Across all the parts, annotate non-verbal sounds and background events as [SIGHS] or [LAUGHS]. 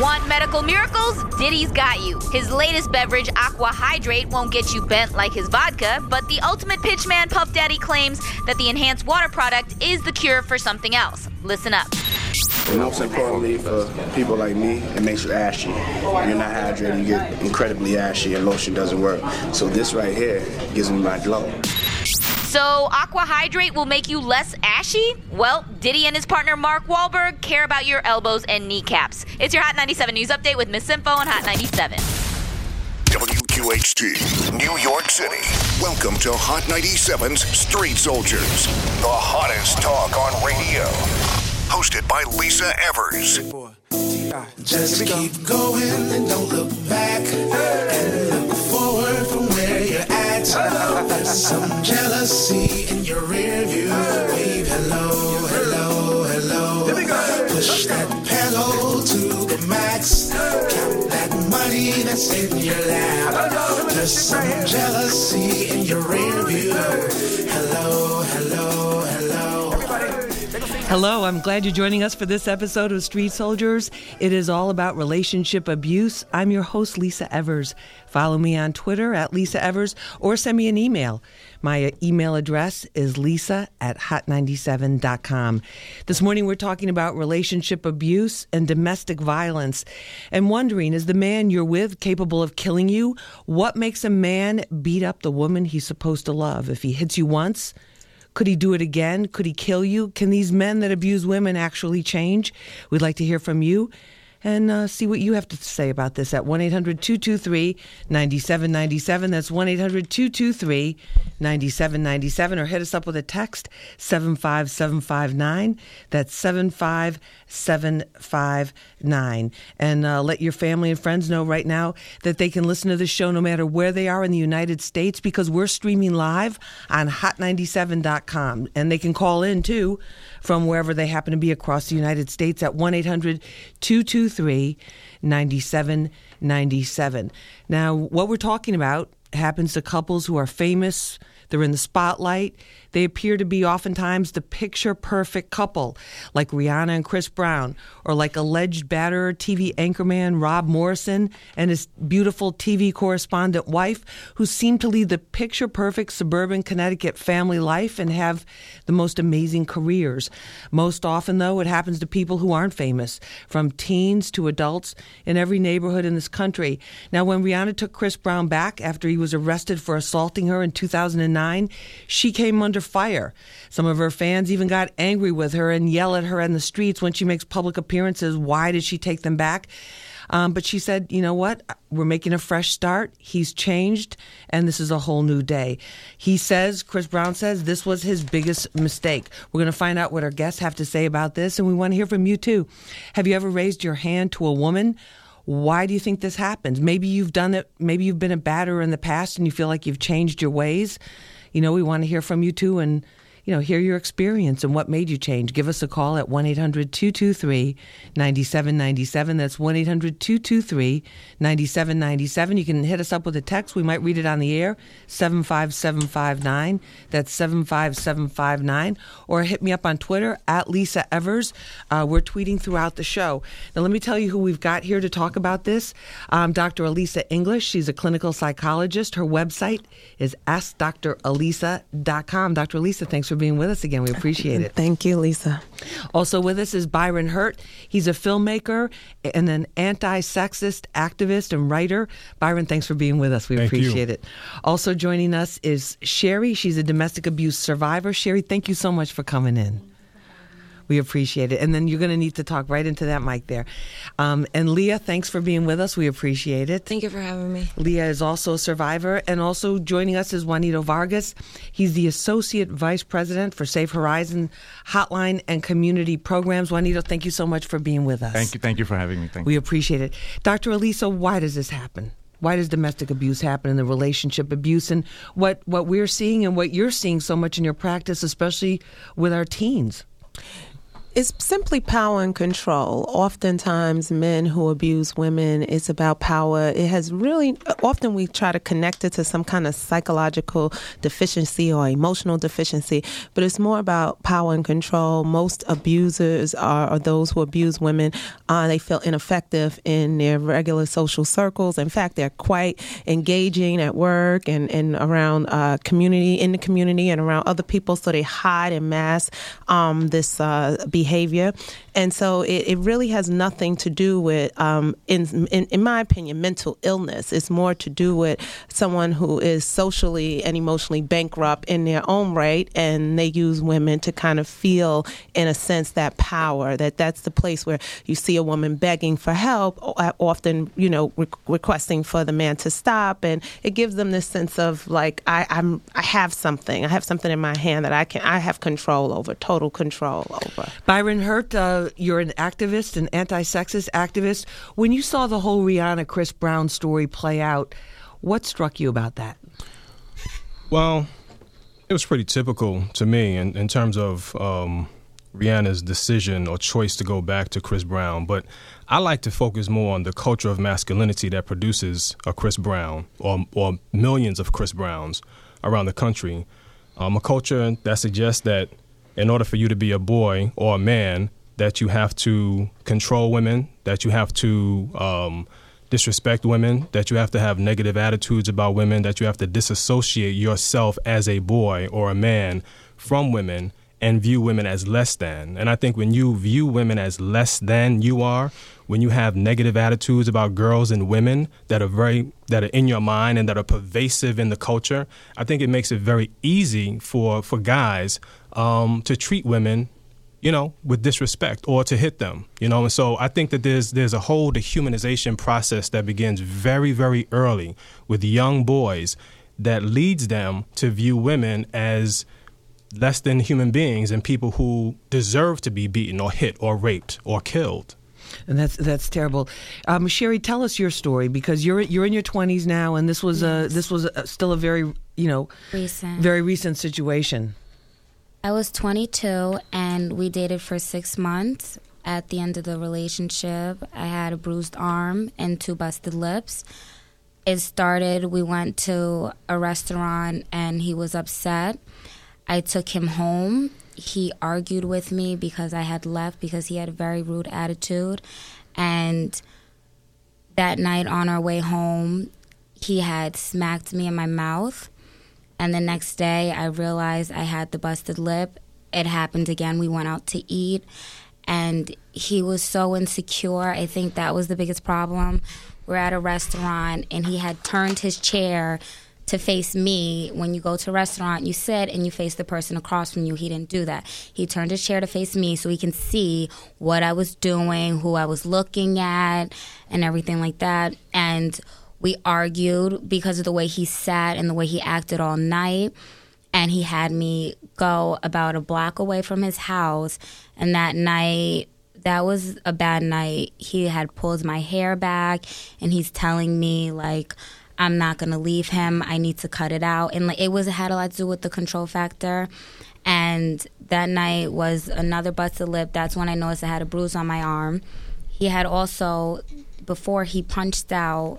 Want medical miracles? Diddy's got you. His latest beverage, Aqua Hydrate, won't get you bent like his vodka, but the ultimate pitchman, Puff Daddy, claims that the enhanced water product is the cure for something else. Listen up. Most importantly, for people like me, it makes you ashy. When you're not hydrated, you get incredibly ashy, and lotion doesn't work. So this right here gives me my glow. So, Aqua Hydrate will make you less ashy? Well, Diddy and his partner Mark Wahlberg care about your elbows and kneecaps. It's your Hot 97 News Update with Miss Info on Hot 97. WQHT, New York City. Welcome to Hot 97's Street Soldiers, the hottest talk on radio. Hosted by Lisa Evers. Just keep going and don't look back. And look forward some jealousy in your rear view. Wave hello, hello, hello. Push that pedal to the max. Count that money that's in your lap. There's some jealousy in your. Hello, hello, hello. Hello, I'm glad you're joining us for this episode of Street Soldiers. It is all about relationship abuse. I'm your host, Lisa Evers. Follow me on Twitter at Lisa Evers or send me an email. My email address is lisa at hot97.com. This morning we're talking about relationship abuse and domestic violence and wondering is the man you're with capable of killing you? What makes a man beat up the woman he's supposed to love? If he hits you once, could he do it again? Could he kill you? Can these men that abuse women actually change? We'd like to hear from you and uh, see what you have to say about this at 1 800 223 9797. That's 1 800 223 9797. Or hit us up with a text 75759. That's 75759. And uh, let your family and friends know right now that they can listen to the show no matter where they are in the United States because we're streaming live on hot97.com. And they can call in too from wherever they happen to be across the United States at 1 800 223 9797. Now, what we're talking about happens to couples who are famous, they're in the spotlight. They appear to be oftentimes the picture perfect couple, like Rihanna and Chris Brown, or like alleged batterer TV anchorman Rob Morrison and his beautiful TV correspondent wife, who seem to lead the picture perfect suburban Connecticut family life and have the most amazing careers. Most often, though, it happens to people who aren't famous, from teens to adults in every neighborhood in this country. Now, when Rihanna took Chris Brown back after he was arrested for assaulting her in 2009, she came under fire. Some of her fans even got angry with her and yell at her in the streets when she makes public appearances. Why did she take them back? Um, but she said, you know what? We're making a fresh start. He's changed, and this is a whole new day. He says, Chris Brown says, this was his biggest mistake. We're going to find out what our guests have to say about this, and we want to hear from you too. Have you ever raised your hand to a woman? Why do you think this happens? Maybe you've done it, maybe you've been a batterer in the past and you feel like you've changed your ways. You know, we want to hear from you too and you know, hear your experience and what made you change. Give us a call at 1 800 223 9797. That's 1 800 223 9797. You can hit us up with a text. We might read it on the air, 75759. That's 75759. Or hit me up on Twitter at Lisa Evers. Uh, we're tweeting throughout the show. Now, let me tell you who we've got here to talk about this um, Dr. Elisa English. She's a clinical psychologist. Her website is AskDrElisa.com. Dr. Elisa, thanks for being with us again. We appreciate it. Thank you, Lisa. Also with us is Byron Hurt. He's a filmmaker and an anti-sexist activist and writer. Byron, thanks for being with us. We Thank you. appreciate it. Also joining us is Sherry. She's a domestic abuse survivor. Sherry, thank you so much for coming in. We appreciate it. And then you're going to need to talk right into that mic there. Um, and Leah, thanks for being with us. We appreciate it. Thank you for having me. Leah is also a survivor. And also joining us is Juanito Vargas. He's the Associate Vice President for Safe Horizon Hotline and Community Programs. Juanito, thank you so much for being with us. Thank you. Thank you for having me. Thank We you. appreciate it. Dr. Elisa, why does this happen? Why does domestic abuse happen and the relationship abuse and what, what we're seeing and what you're seeing so much in your practice, especially with our teens? It's simply power and control. Oftentimes, men who abuse women, it's about power. It has really, often we try to connect it to some kind of psychological deficiency or emotional deficiency, but it's more about power and control. Most abusers are, are those who abuse women. Uh, they feel ineffective in their regular social circles. In fact, they're quite engaging at work and, and around uh, community, in the community, and around other people, so they hide and mask um, this uh, behavior behavior. And so it, it, really has nothing to do with, um, in, in, in my opinion, mental illness. It's more to do with someone who is socially and emotionally bankrupt in their own right, and they use women to kind of feel, in a sense, that power. That that's the place where you see a woman begging for help, often, you know, re- requesting for the man to stop, and it gives them this sense of like I, I'm I have something, I have something in my hand that I can I have control over, total control over. Byron Hurt, uh, you're an activist, an anti-sexist activist. When you saw the whole Rihanna Chris Brown story play out, what struck you about that? Well, it was pretty typical to me in, in terms of um, Rihanna's decision or choice to go back to Chris Brown. But I like to focus more on the culture of masculinity that produces a Chris Brown or, or millions of Chris Browns around the country. Um, a culture that suggests that in order for you to be a boy or a man, that you have to control women, that you have to um, disrespect women, that you have to have negative attitudes about women, that you have to disassociate yourself as a boy or a man from women and view women as less than. And I think when you view women as less than you are, when you have negative attitudes about girls and women that are very that are in your mind and that are pervasive in the culture, I think it makes it very easy for for guys um, to treat women you know, with disrespect or to hit them, you know. And so I think that there's there's a whole dehumanization process that begins very very early with young boys that leads them to view women as less than human beings and people who deserve to be beaten or hit or raped or killed. And that's that's terrible. Um, Sherry, tell us your story because you're you're in your twenties now, and this was yes. a this was a, still a very you know recent. very recent situation. I was 22 and we dated for six months. At the end of the relationship, I had a bruised arm and two busted lips. It started, we went to a restaurant and he was upset. I took him home. He argued with me because I had left because he had a very rude attitude. And that night on our way home, he had smacked me in my mouth and the next day, I realized I had the busted lip. It happened again. We went out to eat, and he was so insecure. I think that was the biggest problem. We're at a restaurant, and he had turned his chair to face me. When you go to a restaurant, you sit and you face the person across from you. He didn't do that. He turned his chair to face me so he can see what I was doing, who I was looking at, and everything like that. And we argued because of the way he sat and the way he acted all night. And he had me go about a block away from his house. And that night, that was a bad night. He had pulled my hair back and he's telling me, like, I'm not gonna leave him. I need to cut it out. And like it was it had a lot to do with the control factor. And that night was another busted lip. That's when I noticed I had a bruise on my arm. He had also before he punched out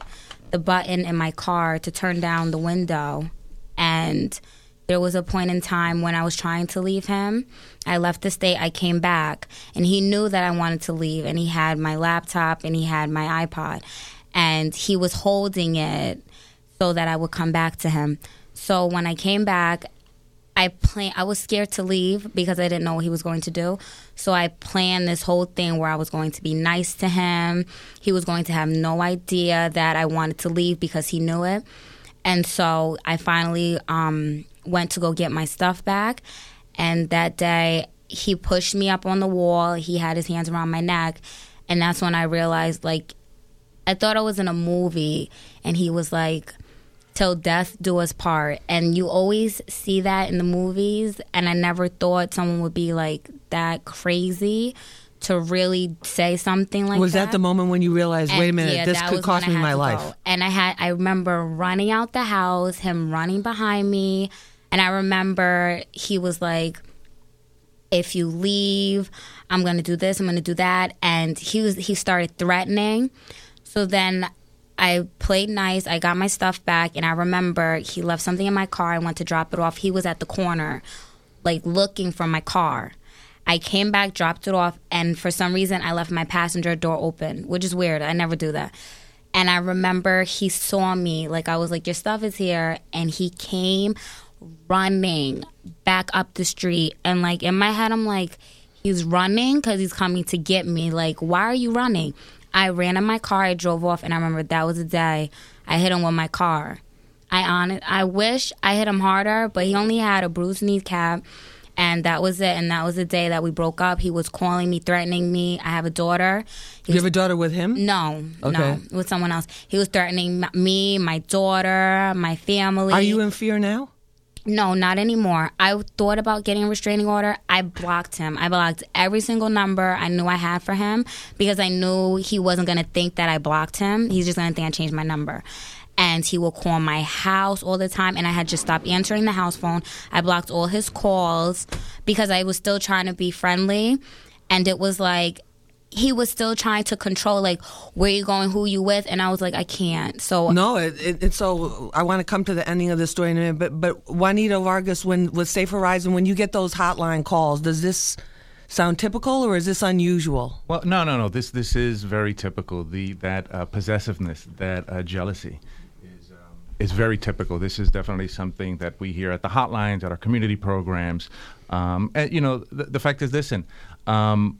the button in my car to turn down the window. And there was a point in time when I was trying to leave him. I left the state, I came back, and he knew that I wanted to leave. And he had my laptop and he had my iPod. And he was holding it so that I would come back to him. So when I came back, I plan I was scared to leave because I didn't know what he was going to do. So I planned this whole thing where I was going to be nice to him. He was going to have no idea that I wanted to leave because he knew it. And so I finally um, went to go get my stuff back. And that day, he pushed me up on the wall. He had his hands around my neck. And that's when I realized, like, I thought I was in a movie. And he was like, till death do us part and you always see that in the movies and i never thought someone would be like that crazy to really say something like was that. Was that the moment when you realized and wait a minute yeah, this could cost me my life go. and i had i remember running out the house him running behind me and i remember he was like if you leave, I'm gonna do this, I'm gonna do that. And he was he started threatening. So then I played nice. I got my stuff back, and I remember he left something in my car. I went to drop it off. He was at the corner, like looking for my car. I came back, dropped it off, and for some reason, I left my passenger door open, which is weird. I never do that. And I remember he saw me, like I was like, Your stuff is here. And he came running back up the street. And like in my head, I'm like, He's running because he's coming to get me. Like, why are you running? I ran in my car, I drove off, and I remember that was the day I hit him with my car. I honest, I wish I hit him harder, but he only had a bruised kneecap, and that was it. And that was the day that we broke up. He was calling me, threatening me. I have a daughter. He you was- have a daughter with him? no, Okay. no, with someone else. He was threatening me, my daughter, my family. Are you in fear now? No, not anymore. I thought about getting a restraining order. I blocked him. I blocked every single number I knew I had for him because I knew he wasn't going to think that I blocked him. He's just going to think I changed my number. And he will call my house all the time. And I had just stopped answering the house phone. I blocked all his calls because I was still trying to be friendly. And it was like, he was still trying to control, like, where you going, who you with. And I was like, I can't. So No, it, it, it's so. I want to come to the ending of the story in a minute, but but Juanita Vargas, when with Safe Horizon, when you get those hotline calls, does this sound typical or is this unusual? Well, no, no, no. This this is very typical. The that uh, possessiveness, that uh, jealousy, is um, is very typical. This is definitely something that we hear at the hotlines, at our community programs. Um, and you know, the, the fact is, listen. Um,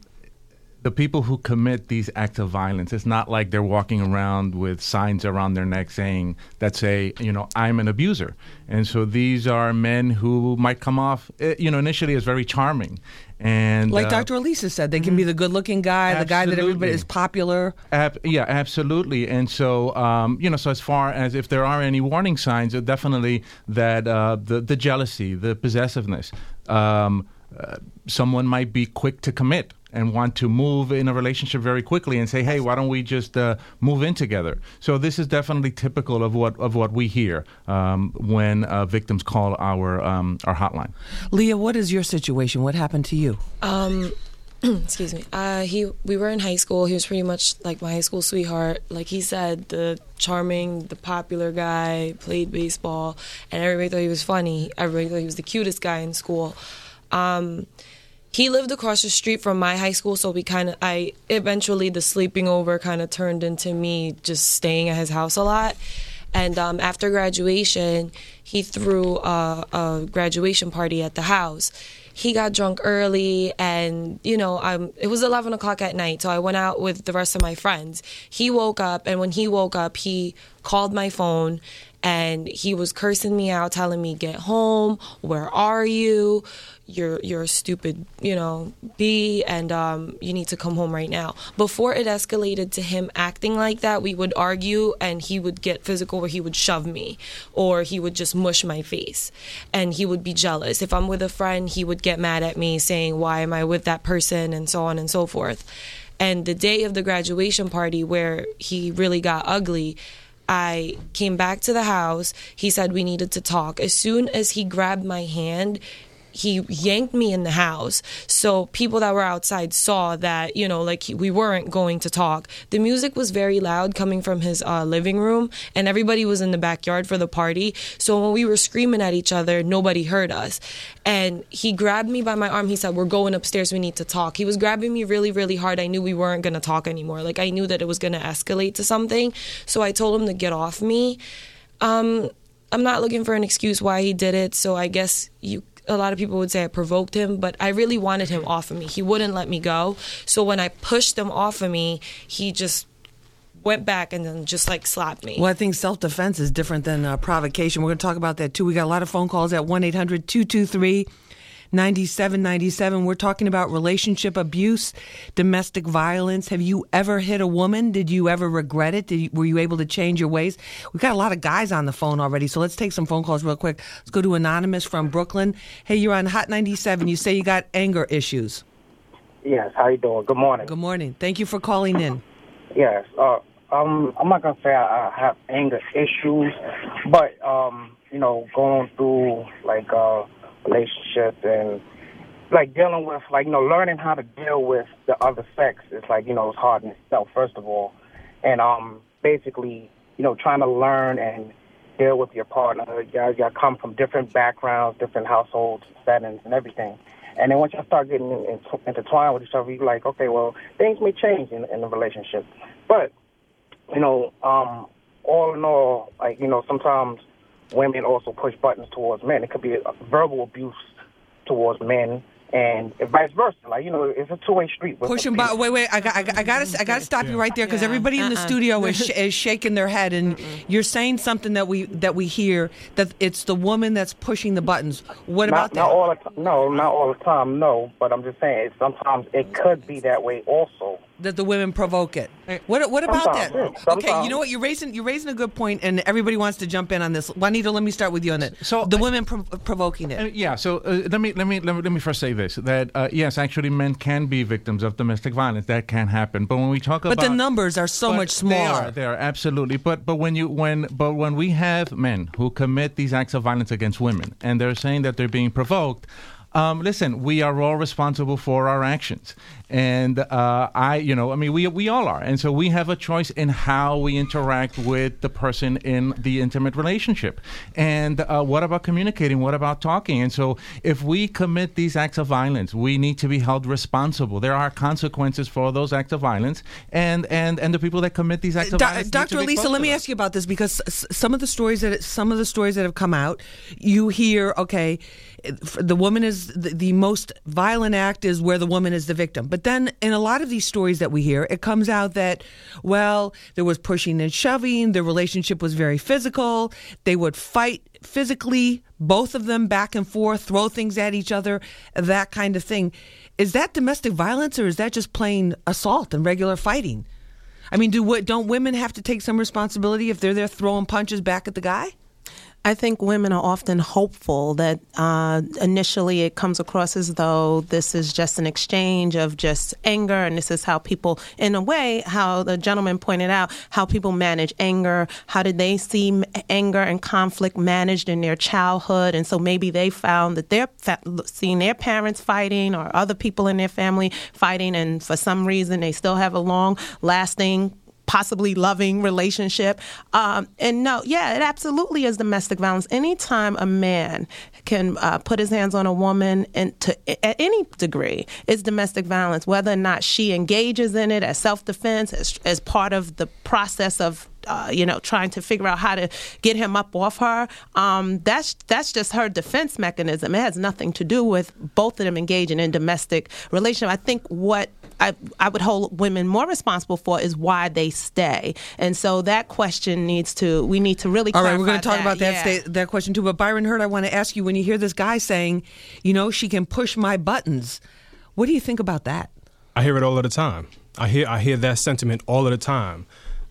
the people who commit these acts of violence, it's not like they're walking around with signs around their neck saying that say, you know, I'm an abuser. And so these are men who might come off, eh, you know, initially as very charming. And Like uh, Dr. Elisa said, they can be the good-looking guy, the guy that everybody is popular. Ab- yeah, absolutely. And so, um, you know, so as far as if there are any warning signs, uh, definitely that uh, the the jealousy, the possessiveness, um, uh, someone might be quick to commit and want to move in a relationship very quickly and say, "Hey, why don't we just uh, move in together?" So this is definitely typical of what of what we hear um, when uh, victims call our um, our hotline. Leah, what is your situation? What happened to you? Um, [CLEARS THROAT] excuse me. Uh, he we were in high school. He was pretty much like my high school sweetheart. Like he said, the charming, the popular guy, played baseball, and everybody thought he was funny. Everybody thought he was the cutest guy in school. Um, he lived across the street from my high school, so we kind of I eventually the sleeping over kind of turned into me just staying at his house a lot. And um, after graduation, he threw a, a graduation party at the house. He got drunk early, and you know, it was eleven o'clock at night. So I went out with the rest of my friends. He woke up, and when he woke up, he called my phone, and he was cursing me out, telling me, "Get home. Where are you? You're you're a stupid, you know, B, and um, you need to come home right now." Before it escalated to him acting like that, we would argue, and he would get physical, where he would shove me, or he would just mush my face, and he would be jealous. If I'm with a friend, he would get mad at me, saying, "Why am I with that person?" and so on and so forth. And the day of the graduation party, where he really got ugly, I came back to the house. He said we needed to talk. As soon as he grabbed my hand, he yanked me in the house. So people that were outside saw that, you know, like he, we weren't going to talk. The music was very loud coming from his uh, living room, and everybody was in the backyard for the party. So when we were screaming at each other, nobody heard us. And he grabbed me by my arm. He said, We're going upstairs. We need to talk. He was grabbing me really, really hard. I knew we weren't going to talk anymore. Like, I knew that it was going to escalate to something. So I told him to get off me. Um, I'm not looking for an excuse why he did it. So I guess you a lot of people would say I provoked him, but I really wanted him off of me. He wouldn't let me go. So when I pushed him off of me, he just went back and then just like slapped me. Well, I think self defense is different than uh, provocation. We're going to talk about that too. We got a lot of phone calls at 1 800 223 9797. We're talking about relationship abuse, domestic violence. Have you ever hit a woman? Did you ever regret it? Did you, were you able to change your ways? We've got a lot of guys on the phone already, so let's take some phone calls real quick. Let's go to Anonymous from Brooklyn. Hey, you're on Hot 97. You say you got anger issues. Yes, how you doing? Good morning. Good morning. Thank you for calling in. Yes, uh, um, I'm not gonna say I, I have anger issues, but um, you know, going through like uh, relationship and like dealing with like you know learning how to deal with the other sex is like you know it's hard in itself first of all, and um basically you know trying to learn and deal with your partner. Y'all, y'all come from different backgrounds, different households, settings, and everything. And then once you start getting in- intertwined with each other, you're like, okay, well, things may change in, in the relationship. But, you know, um, all in all, like, you know, sometimes women also push buttons towards men. It could be a verbal abuse towards men and vice versa. Like, you know, it's a two-way street. with Pushing, people. but wait, wait. I got, I got, I got to, I got to stop you right there because everybody in the Uh-uh. studio is, [LAUGHS] sh- is shaking their head, and you're saying something that we that we hear that it's the woman that's pushing the buttons. What about that? Not all the time. No, not all the time. No, but I'm just saying. Sometimes it could be that way also. That the women provoke it. What what about Sometimes, that? yeah, Okay, you know what you're raising you're raising a good point, and everybody wants to jump in on this. Juanita, let me start with you on that. So the women pro- provoking it. Uh, yeah. So uh, let me let me let me let me first say this: that uh, yes, actually, men can be victims of domestic violence. That can happen. But when we talk But about but the numbers are so But much They smaller. are, they are absolutely. But but when you when but when we have men who commit these acts of violence against women, and they're saying that they're being provoked. Um, listen, we are all responsible for our actions, and uh, I, you know, I mean, we we all are, and so we have a choice in how we interact with the person in the intimate relationship. And uh, what about communicating? What about talking? And so, if we commit these acts of violence, we need to be held responsible. There are consequences for those acts of violence, and and and the people that commit these acts of Do- violence. Dr. Elisa, let me ask you about this because some of the stories that some of the stories that have come out, you hear, okay, the woman is the, the most violent act is where the woman is the victim. But then in a lot of these stories that we hear, it comes out that well, there was pushing and shoving, the relationship was very physical, they would fight physically, both of them back and forth, throw things at each other, that kind of thing. Is that domestic violence or is that just plain assault and regular fighting? I mean, do don't women have to take some responsibility if they're there throwing punches back at the guy? I think women are often hopeful that uh, initially it comes across as though this is just an exchange of just anger, and this is how people, in a way, how the gentleman pointed out, how people manage anger. How did they see anger and conflict managed in their childhood? And so maybe they found that they're fa- seeing their parents fighting or other people in their family fighting, and for some reason they still have a long lasting possibly loving relationship. Um, and no, yeah, it absolutely is domestic violence. Anytime a man can uh, put his hands on a woman and to at any degree, it's domestic violence. Whether or not she engages in it as self defense, as, as part of the process of uh, you know, trying to figure out how to get him up off her. Um, that's that's just her defense mechanism. It has nothing to do with both of them engaging in domestic relationship. I think what I, I would hold women more responsible for is why they stay, and so that question needs to we need to really. All right, we're going to clarify talk about that yeah. sta- that question too. But Byron Hurt, I want to ask you: when you hear this guy saying, you know, she can push my buttons, what do you think about that? I hear it all of the time. I hear I hear that sentiment all of the time.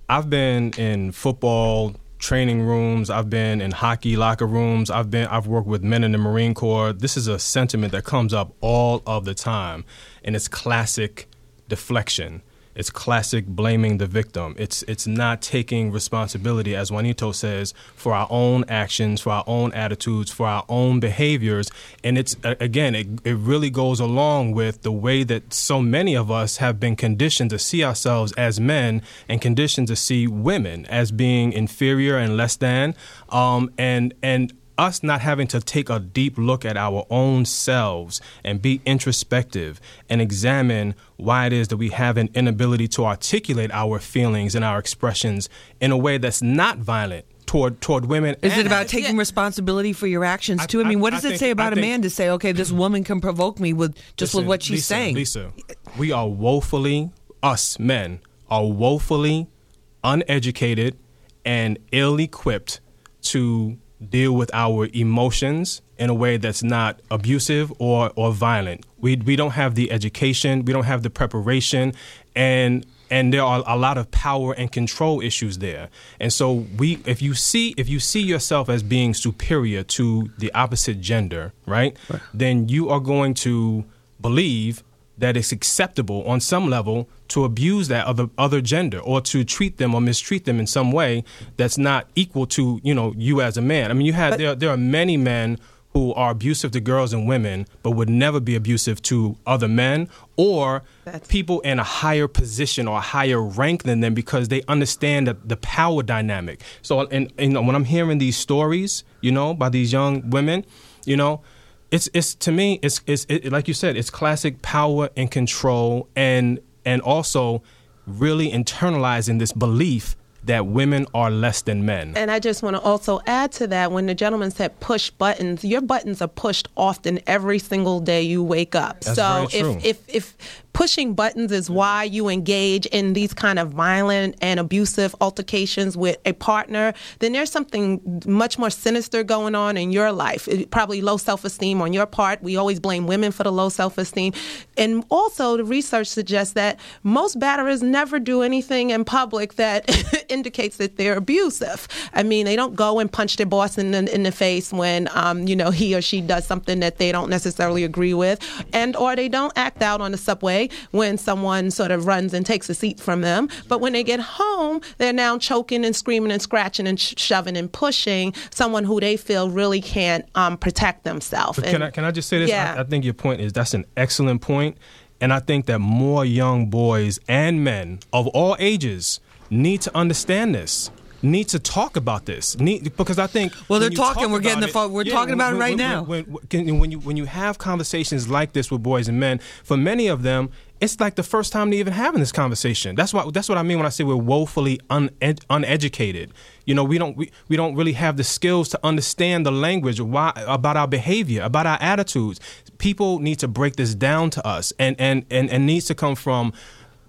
I've been in football training rooms, I've been in hockey locker rooms, I've been I've worked with men in the Marine Corps. This is a sentiment that comes up all of the time and it's classic deflection. It's classic blaming the victim. It's it's not taking responsibility, as Juanito says, for our own actions, for our own attitudes, for our own behaviors. And it's again, it, it really goes along with the way that so many of us have been conditioned to see ourselves as men and conditioned to see women as being inferior and less than. Um, and and us not having to take a deep look at our own selves and be introspective and examine why it is that we have an inability to articulate our feelings and our expressions in a way that's not violent toward toward women. Is it about taking responsibility for your actions too? I mean, I- what I does it think- say about I a think- man to say, okay, this [LAUGHS] woman can provoke me with just with what she's Lisa, saying? Lisa, we are woefully, us men are woefully uneducated and ill equipped to deal with our emotions in a way that's not abusive or, or violent. We, we don't have the education, we don't have the preparation, and and there are a lot of power and control issues there. And so we if you see if you see yourself as being superior to the opposite gender, right? Then you are going to believe that it's acceptable on some level to abuse that other other gender or to treat them or mistreat them in some way that's not equal to you know you as a man. I mean, you have there there are many men who who are abusive to girls and women, but would never be abusive to other men or people in a higher position or a higher rank than them because they understand the, the power dynamic. So, and, and when I'm hearing these stories, you know, by these young women, you know, it's it's to me it's it's it, like you said it's classic power and control and and also really internalizing this belief that women are less than men. And I just want to also add to that when the gentleman said push buttons, your buttons are pushed often every single day you wake up. That's so if if if pushing buttons is why you engage in these kind of violent and abusive altercations with a partner, then there's something much more sinister going on in your life. It- probably low self-esteem on your part. We always blame women for the low self-esteem. And also the research suggests that most batterers never do anything in public that [LAUGHS] indicates that they're abusive. I mean, they don't go and punch their boss in the, in the face when um, you know he or she does something that they don't necessarily agree with, and or they don't act out on the subway when someone sort of runs and takes a seat from them. But when they get home, they're now choking and screaming and scratching and sh- shoving and pushing someone who they feel really can't um, protect themselves. Can I can I just say this? Yeah. I, I think your point is that's an excellent point, and I think that more young boys and men of all ages need to understand this. Need to talk about this. Need because I think Well, they're talking. talk We're getting the phone- we're talking about it right when, now. When, when, when, when you when you have conversations like this with boys and men, for many of them, it's like the first time they're even having this conversation. That's what that's what I mean when I say we're woefully uned, uneducated. You know, we don't we, we don't really have the skills to understand the language why about our behavior, about our attitudes. People need to break this down to us, and and and, and needs to come from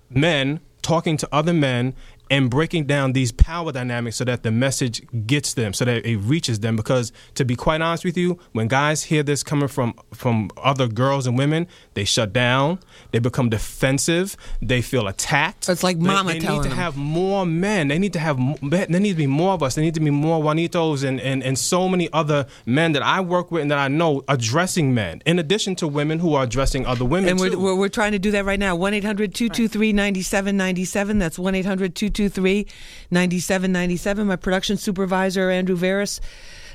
men talking to other men and breaking down these power dynamics so that the message gets them so that it reaches them because to be quite honest with you when guys hear this coming from from other girls and women they shut down they become defensive they feel attacked It's like They- mama they, need to them. have more men they need to have there need to be more of us there need to be more juanitos and, and and so many other men that i work with and that i know addressing men in addition to women who are addressing other women And we're, we're, we're trying to do that right now. 1 800 223 9797. That's 1 800 223 9797. My production supervisor, Andrew Veris,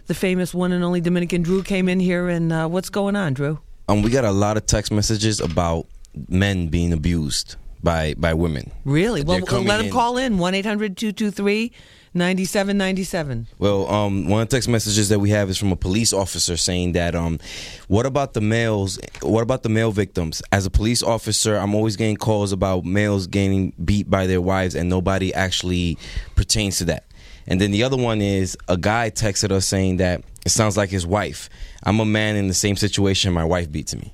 the famous one and only Dominican Drew, came in here. And uh, what's going on, Drew? Um, we got a lot of text messages about men being abused by by women. Really? Well, well, let them in- call in 1 800 223 9797. Well, um, one of the text messages that we have is from a police officer saying that, um, what about the males? What about the male victims? As a police officer, I'm always getting calls about males getting beat by their wives, and nobody actually pertains to that. And then the other one is a guy texted us saying that it sounds like his wife. I'm a man in the same situation. My wife beats me.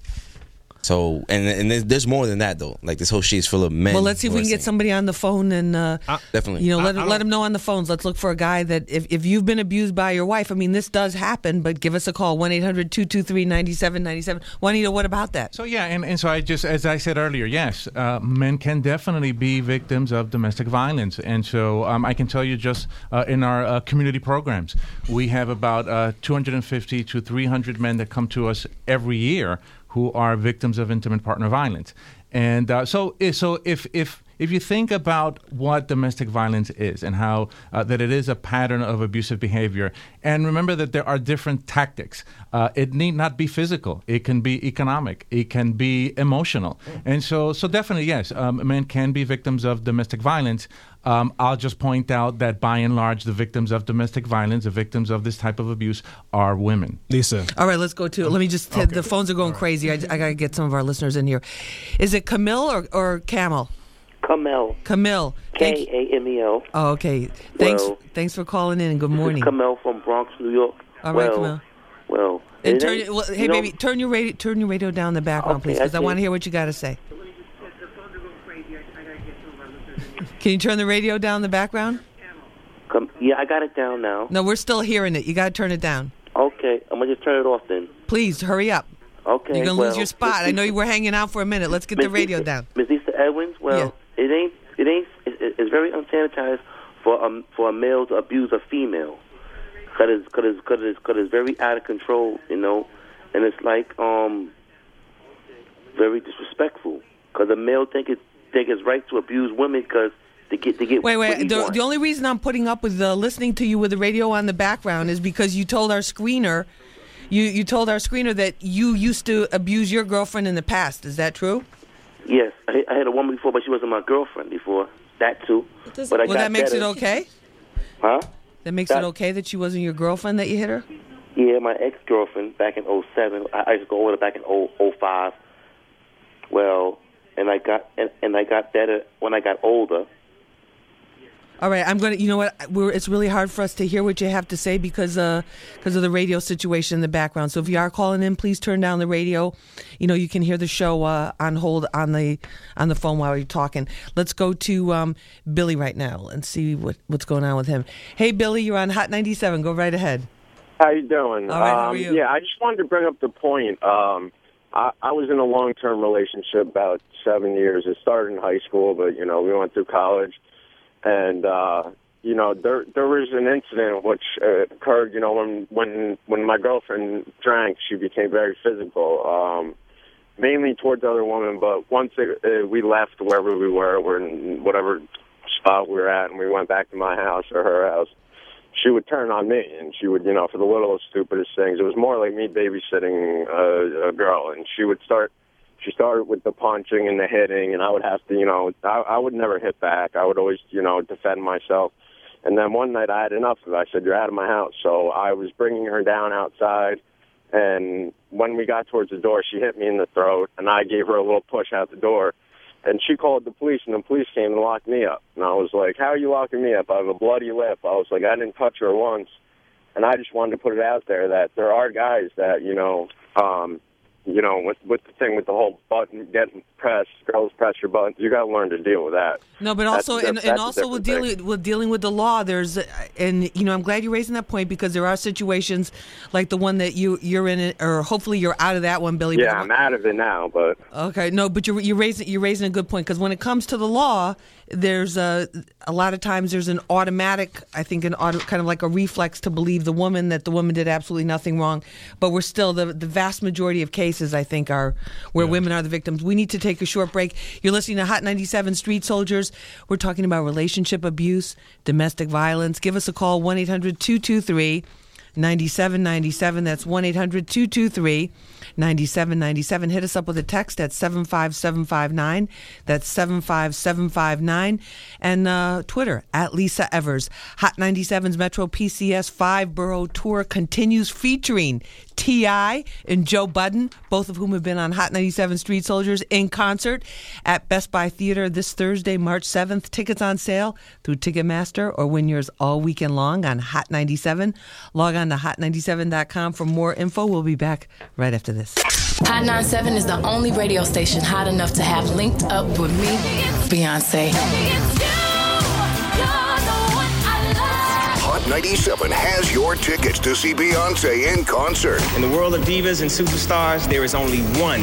So, and and there's, there's more than that though. Like this whole sheet is full of men. Well, let's see if we can get somebody on the phone and uh, Definitely. You know, let I let them know on the phones. Let's look for a guy that if, if you've been abused by your wife. I mean, this does happen, but give us a call 1 800 223 9797. Juanita, what about that? So yeah, and, and so I just, as I said earlier, yes, uh, men can definitely be victims of domestic violence, and so um, I can tell you just uh, in our uh, community programs, we have about uh, 250 to 300 men that come to us every year who are victims of intimate partner violence, and uh, so so if if if you think about what domestic violence is and how uh, that it is a pattern of abusive behavior, and remember that there are different tactics. Uh, it need not be physical. It can be economic. It can be emotional. And so, so definitely yes, um, men can be victims of domestic violence. Um, I'll just point out that by and large, the victims of domestic violence, the victims of this type of abuse, are women. Lisa. All right, let's go to. Let me just. The phones are going crazy. I, I got to get some of our listeners in here. Is it Camille or, or Camel? Camille. Camille. K A M E L. Oh, okay. Thanks. Well, thanks for calling in and good This morning. is Camille from Bronx, New York. All right, well, Camille. Well, And turn, ain't- well, hey, you know, baby, turn your radio, turn your radio down in the background, Okay, please, because I, I want to hear what you got to say. Can you turn the radio down in the background? Come, yeah, I got it down now. No, we're still hearing it. You got to turn it down. Okay, I'm gonna just turn it off then. Please hurry up. Okay. You're gonna well, lose your spot. I know you were hanging out for a minute. Let's get the radio Lisa- down. Miss Lisa Edwards. Well, it ain't. It ain't. It, it- it's very unsanitized for um for a male to abuse a female, cause it's cause it's cause it's, cause it's very out of control, you know, and it's like um very disrespectful. Cause a male think it think it's right to abuse women because they get they get Wait, wait. The, the only reason I'm putting up with uh, listening to you with the radio on the background is because you told our screener You you told our screener that you used to abuse your girlfriend in the past. Is that true? Yes, I, I had a woman before, but she wasn't my girlfriend before. That too. But I well, that makes it okay. Huh? That makes That- it okay that she wasn't your girlfriend that you hit her. Yeah, my ex girlfriend back in '07. I, I used to go over back in '05. Well, and I got and, and I got better when I got older. All right, I'm gonna. You know what? We're, it's really hard for us to hear what you have to say because uh because of the radio situation in the background. So if you are calling in, please turn down the radio. You know you can hear the show uh, on hold on the on the phone while you're talking. Let's go to um, Billy right now and see what what's going on with him. Hey Billy, you're on Hot 97. Go right ahead. How you doing? All right, how are um, you? Yeah, I just wanted to bring up the point. Um, I, I was in a long-term relationship about seven years. It started in high school, but you know we went through college, and uh, you know there there was an incident which uh, occurred. You know when when when my girlfriend drank, she became very physical. Um, mainly towards other women, but once it, uh, we left wherever we were, we're in whatever spot we were at, and we went back to my house or her house she would turn on me and she would, you know, for the littlest, stupidest things. It was more like me babysitting a, a girl, and she would start. She started with the punching and the hitting, and I would have to, you know, I, I would never hit back. I would always, you know, defend myself. And then one night I had enough of it. I said, "You're out of my house." So I was bringing her down outside, and when we got towards the door, she hit me in the throat, and I gave her a little push out the door. And she called the police, and the police came and locked me up. And I was like, "How are you locking me up? I have a bloody lip." I was like, "I didn't touch her once," and I just wanted to put it out there that there are guys that you know, um, you know, with with the thing with the whole button getting pressed, girls press your buttons. You got to learn to deal with that. No, but also diff- and, that's and also with different thing. dealing with dealing with the law, there's and you know I'm glad you're raising that point because there are situations like the one that you you're in or hopefully you're out of that one, Billy. Yeah, I'm out of it now, but Okay, no, but you're you're raising you're raising a good point because when it comes to the law, there's a a lot of times there's an automatic, I think, an auto, kind of like a reflex to believe the woman that the woman did absolutely nothing wrong, but we're still the the vast majority of cases I think are where women are the victims. We need to take a short break. You're listening to Hot 97 Street Soldiers. We're talking about relationship abuse, domestic violence. Give us a call one 800 223 9797. That's 1 800 223 9797. Hit us up with a text at 75759. That's 75759. And uh, Twitter at Lisa Evers. Hot 97's Metro PCS five borough tour continues featuring T.I. and Joe Budden, both of whom have been on Hot 97 Street Soldiers in concert at Best Buy Theater this Thursday, March 7th. Tickets on sale through Ticketmaster or win yours all weekend long on Hot 97. Log on to hot97.com for more info. We'll be back right after this. Hot 97 is the only radio station hot enough to have linked up with me, Beyonce. Hot 97 has your tickets to see Beyonce in concert. In the world of divas and superstars, there is only one.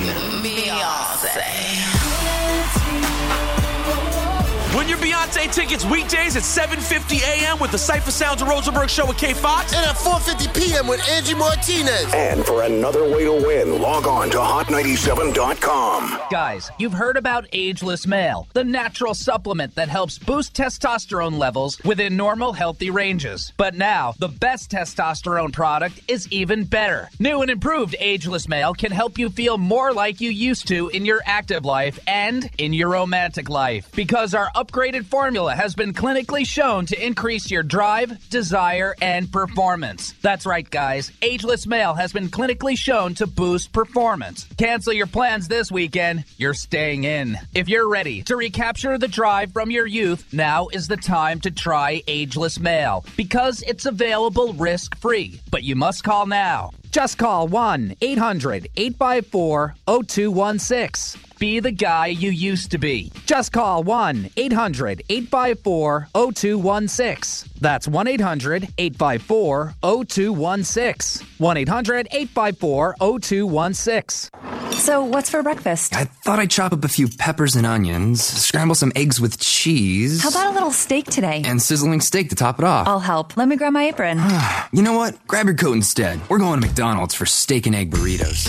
Win your Beyonce tickets weekdays at 7:50 a.m. with the Cipha Sounds of Rosenberg show with K Foxx, and at 4:50 p.m. with Angie Martinez. And for another way to win, log on to hot97.com. Guys, you've heard about Ageless Male, the natural supplement that helps boost testosterone levels within normal, healthy ranges. But now, the best testosterone product is even better. New and improved Ageless Male can help you feel more like you used to in your active life and in your romantic life. Because our upgraded formula has been clinically shown to increase your drive, desire, and performance. That's right, guys. Ageless Male has been clinically shown to boost performance. Cancel your plans this weekend. You're staying in. If you're ready to recapture the drive from your youth, now is the time to try Ageless Male because it's available risk free. But you must call now. Just call 1 800 854 0216. Be the guy you used to be. Just call 1 800 854 0216. That's 1 800 854 0216. 1 800 854 0216. So, what's for breakfast? I thought I'd chop up a few peppers and onions, scramble some eggs with cheese. How about a little steak today? And sizzling steak to top it off. I'll help. Let me grab my apron. [SIGHS] you know what? Grab your coat instead. We're going to McDonald's for steak and egg burritos.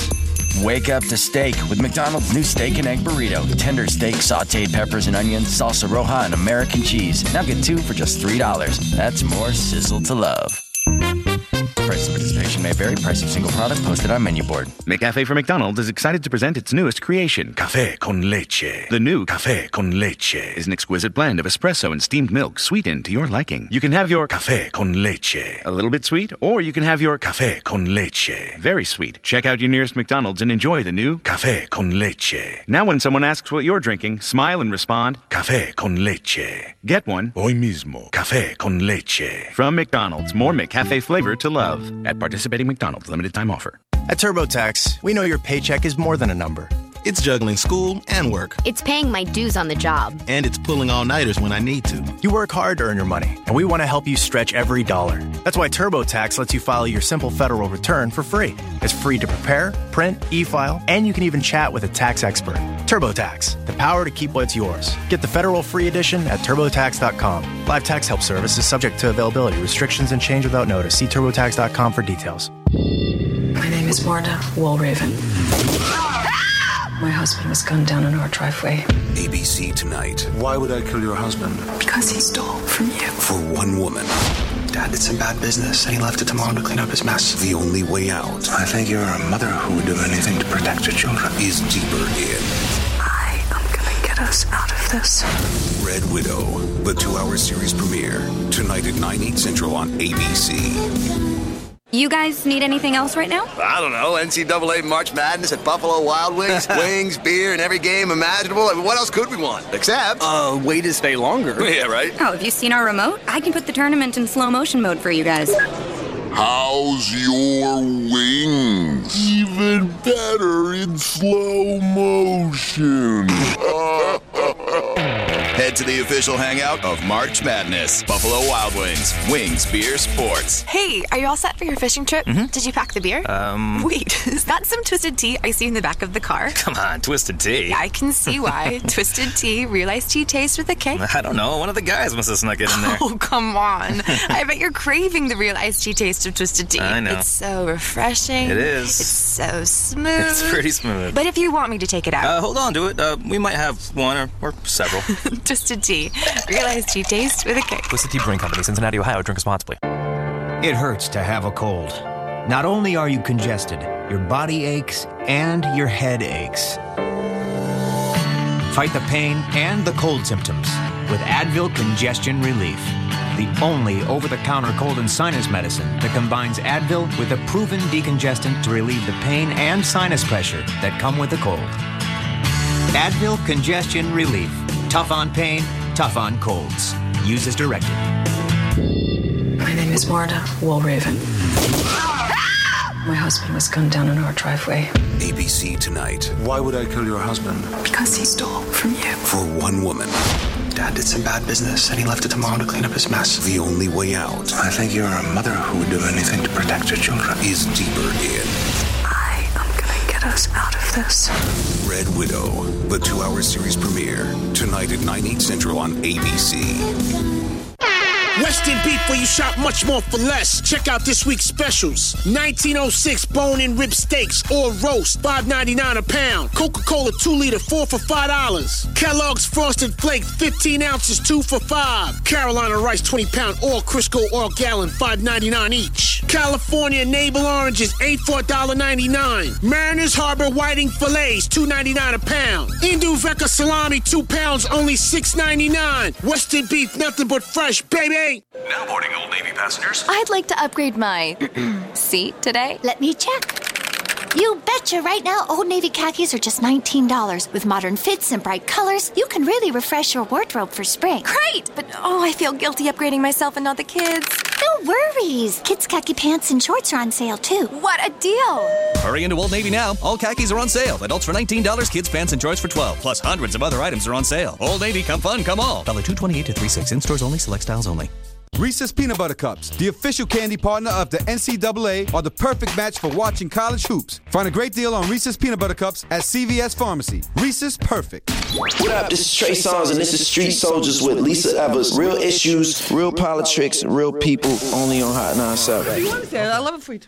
Wake up to steak with McDonald's new steak and egg burrito. Tender steak, sauteed peppers and onions, salsa roja, and American cheese. Now get two for just $3. That's more sizzle to love. Price of participation may vary. Price of single product posted on menu board. McCafe for McDonald's is excited to present its newest creation, Café con Leche. The new Café con Leche is an exquisite blend of espresso and steamed milk sweetened to your liking. You can have your Café con Leche a little bit sweet, or you can have your Café con Leche very sweet. Check out your nearest McDonald's and enjoy the new Café con Leche. Now, when someone asks what you're drinking, smile and respond, Café con Leche. Get one hoy mismo. Café con Leche. From McDonald's, more McCafe flavor to love. At participating McDonald's, limited time offer. At TurboTax, we know your paycheck is more than a number. It's juggling school and work. It's paying my dues on the job. And it's pulling all nighters when I need to. You work hard to earn your money, and we want to help you stretch every dollar. That's why TurboTax lets you file your simple federal return for free. It's free to prepare, print, e file, and you can even chat with a tax expert. TurboTax, the power to keep what's yours. Get the federal free edition at TurboTax.com. Live tax help service is subject to availability, restrictions, and change without notice. See TurboTax.com for details. My name is Marta Walraven. My husband was gunned down in our driveway ABC tonight. Why would I kill your husband? because he stole from you. For one woman, Dad did some bad business, and he left it to Mom to clean up his mess. the only way out I think you're a mother who would do anything to protect your children. is deeper in I am gonna Get us out of this. Red Widow, the two hour series premiere. Tonight at 9, 8 central on ABC. You guys need anything else right now? I don't know. NCAA March Madness at Buffalo Wild Wings, [LAUGHS] wings, beer, and every game imaginable. I mean, what else could we want? Except. Uh, way to stay longer. [LAUGHS] Yeah, right? Oh, have you seen our remote? I can put the tournament in slow motion mode for you guys. How's your wings? Even better in slow motion. To the official hangout of March Madness. Buffalo Wild Wings. Wings, beer, sports. Hey, are you all set for your fishing trip? Did you pack the beer? Um. [LAUGHS] Wait, is that some twisted tea I see in the back of the car? [LAUGHS] Come on, Twisted Tea. I can see why. [LAUGHS] twisted tea, real iced tea taste with a K. I don't know. One of the guys must have snuck it in there. Oh, come on. I bet you're craving the real iced tea taste of twisted tea. I know. It's so refreshing. It is. It's so smooth. It's pretty smooth. But if you want me to take it out, Uh, hold on to it. Uh, we might have one or, or several. Twisted tea, real iced tea taste with a K. Twisted Tea Brewing Company, Cincinnati, Ohio. Drink responsibly. It hurts to have a cold. Not only are you congested, your body aches and your head aches. Fight the pain and the cold symptoms with Advil Congestion Relief, the only over the counter cold and sinus medicine that combines Advil with a proven decongestant to relieve the pain and sinus pressure that come with a cold. Advil Congestion Relief. Tough on pain, tough on colds. Use as directed. My name is Marta Walraven. My husband was gunned down in our driveway ABC tonight. Why would I kill your husband? because he stole from you. For one woman, Dad did some bad business, and he left it to Mom to clean up his mess. the only way out I think you're a mother who would do anything to protect your children. is deeper in Get us out of this. Red Widow, the two hour series premiere. Tonight at 9, 8 central on ABC. Western beef where you shop much more for less. Check out this week's specials. 1906 bone-in rib steaks or roast, $5.99 a pound. Coca-Cola 2 liter, 4 for $5. Kellogg's Frosted Flakes, 15 ounces, 2 for 5. Carolina Rice 20 pound or Crisco or gallon, $5.99 each. California Navel Oranges, 8 for $1.99. Mariners Harbor Whiting Fillets, $2.99 a pound. Indu Induveca Salami, 2 pounds, only $6.99. Western beef, nothing but fresh, baby. Now boarding Old Navy passengers. I'd like to upgrade my [CLEARS THROAT] seat today. Let me check. You betcha right now, Old Navy khakis are just $19. With modern fits and bright colors, you can really refresh your wardrobe for spring. Great! But oh, I feel guilty upgrading myself and not the kids. No worries. Kids' khaki pants and shorts are on sale too. What a deal! Hurry into Old Navy now. All khakis are on sale. Adults for $19, kids pants and shorts for 12 Plus hundreds of other items are on sale. Old Navy, come fun, come all. Dollar two twenty eight to three six in stores only, select styles only. Reese's Peanut Butter Cups, the official candy partner of the NCAA, are the perfect match for watching college hoops. Find a great deal on Reese's Peanut Butter Cups at CVS Pharmacy. Reese's Perfect. What up? This is Trey Songz, and this is Street Soldiers with Lisa Evers. Real issues, real politics, real people, only on Hot 97. You understand? I love it for you.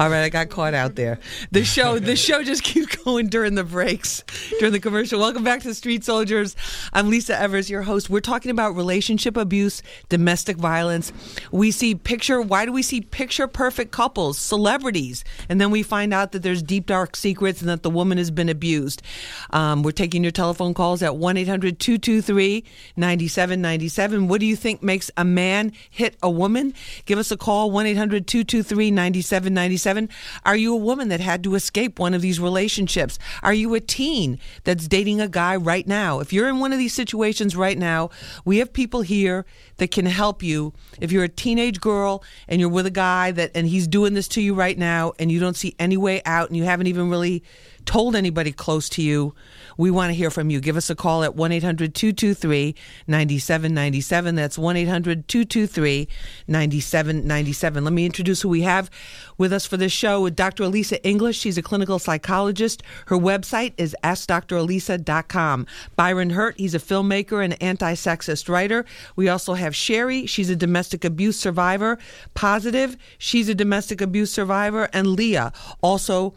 All right, I got caught out there. The show, the [LAUGHS] show just keeps going during the breaks, during the commercial. Welcome back to Street Soldiers. I'm Lisa Evers, your host. We're talking about relationship abuse, domestic violence. We see picture. Why do we see picture perfect couples, celebrities, and then we find out that there's deep dark secrets and that the woman has been abused. Um, we're taking your telephone calls at one 223 9797 What do you think makes a man hit a woman? Give us a call 1 800 223 9797. Are you a woman that had to escape one of these relationships? Are you a teen that's dating a guy right now? If you're in one of these situations right now, we have people here that can help you. If you're a teenage girl and you're with a guy that and he's doing this to you right now and you don't see any way out and you haven't even really told anybody close to you, we want to hear from you. Give us a call at 1 800 223 9797. That's 1 800 223 9797. Let me introduce who we have with us for this show Dr. Elisa English. She's a clinical psychologist. Her website is AskDrElisa.com. Byron Hurt, he's a filmmaker and anti sexist writer. We also have Sherry, she's a domestic abuse survivor. Positive, she's a domestic abuse survivor. And Leah, also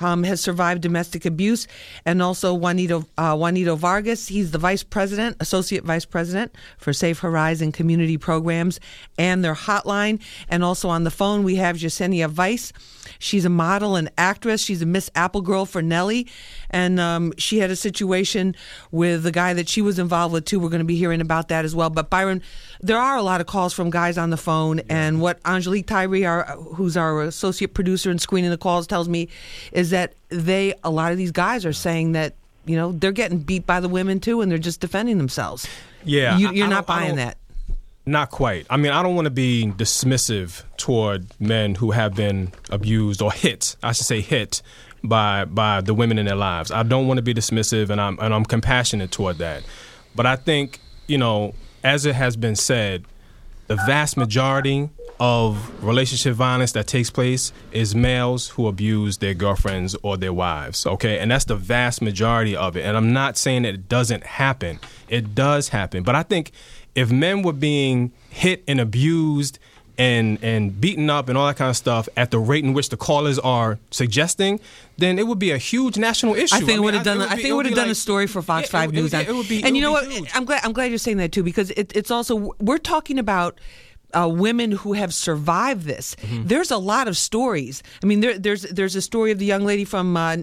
um, has survived domestic abuse, and also Juanito uh, Juanito Vargas. He's the vice president, associate vice president for Safe Horizon Community Programs and their hotline. And also on the phone we have Yesenia Weiss. She's a model and actress. She's a Miss Apple Girl for Nelly, and um, she had a situation with the guy that she was involved with too. We're going to be hearing about that as well. But Byron, there are a lot of calls from guys on the phone, and what Angelique Tyree, our, who's our associate producer and screening the calls, tells me is that they a lot of these guys are saying that you know they're getting beat by the women too, and they're just defending themselves. Yeah, you, are not buying that. Not quite. I mean, I don't want to be dismissive toward men who have been abused or hit. I should say hit by by the women in their lives. I don't want to be dismissive, and I'm and I'm compassionate toward that. But I think you know, as it has been said, the vast majority of relationship violence that takes place is males who abuse their girlfriends or their wives. Okay, and that's the vast majority of it. And I'm not saying that it doesn't happen. It does happen, but I think if men were being hit and abused and and beaten up and all that kind of stuff at the rate in which the callers are suggesting, then it would be a huge national issue. I think I mean, it would have done. I, think it would have done like, a story for Fox Five News. It, it, would be, and you know what? Huge. I'm glad. I'm glad you're saying that too because it, it's also we're talking about uh, women who have survived this. Mm-hmm. There's a lot of stories. I mean, there, there's there's a story of the young lady from uh,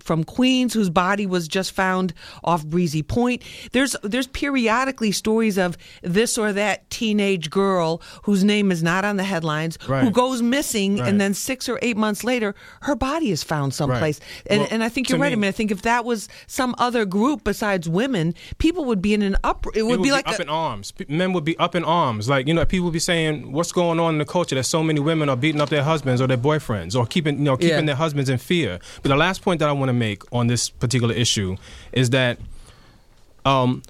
from Queens whose body was just found off Breezy Point. There's there's periodically stories of this or that teenage girl whose name is not on the headlines right. who goes missing, right. and then six or eight months later, her body is found someplace. Right. And, well, and I think you're right. Me, I mean, I think if that was some other group besides women, people would be in an up. It would, it would be, be like up a, in arms. Men would be up in arms. Like you know, people would be saying, "What's going on in the culture that so many women are beating up their husbands or their boyfriends or keeping you know keeping Yeah. their husbands in fear?" But the last point that I want to make on this particular issue is that, um,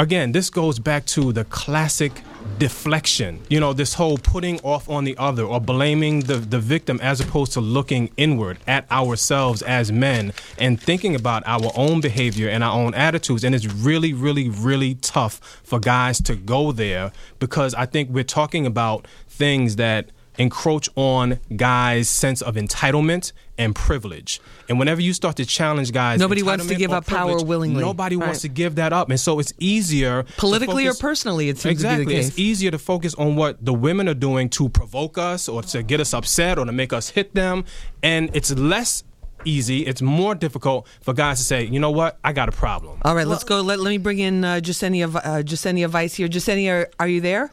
again, this goes back to the classic deflection. You know, this whole putting off on the other or blaming the, the victim as opposed to looking inward at ourselves as men and thinking about our own behavior and our own attitudes. And it's really, really, really tough for guys to go there because I think we're talking about things that encroach on guys' sense of entitlement and privilege. And whenever you start to challenge guys, Nobody wants to give up power willingly. Nobody Right. wants to give that up, and so it's easier to politically or personally. It seems exactly. to be the case. It's easier to focus on what the women are doing to provoke us or to get us upset or to make us hit them, and it's less easy. It's more difficult for guys to say, you know what, I got a problem. All right, let's go. Let, let me bring in uh, Jasenia, uh, Jasenia Weiss here. Jasenia, are you there?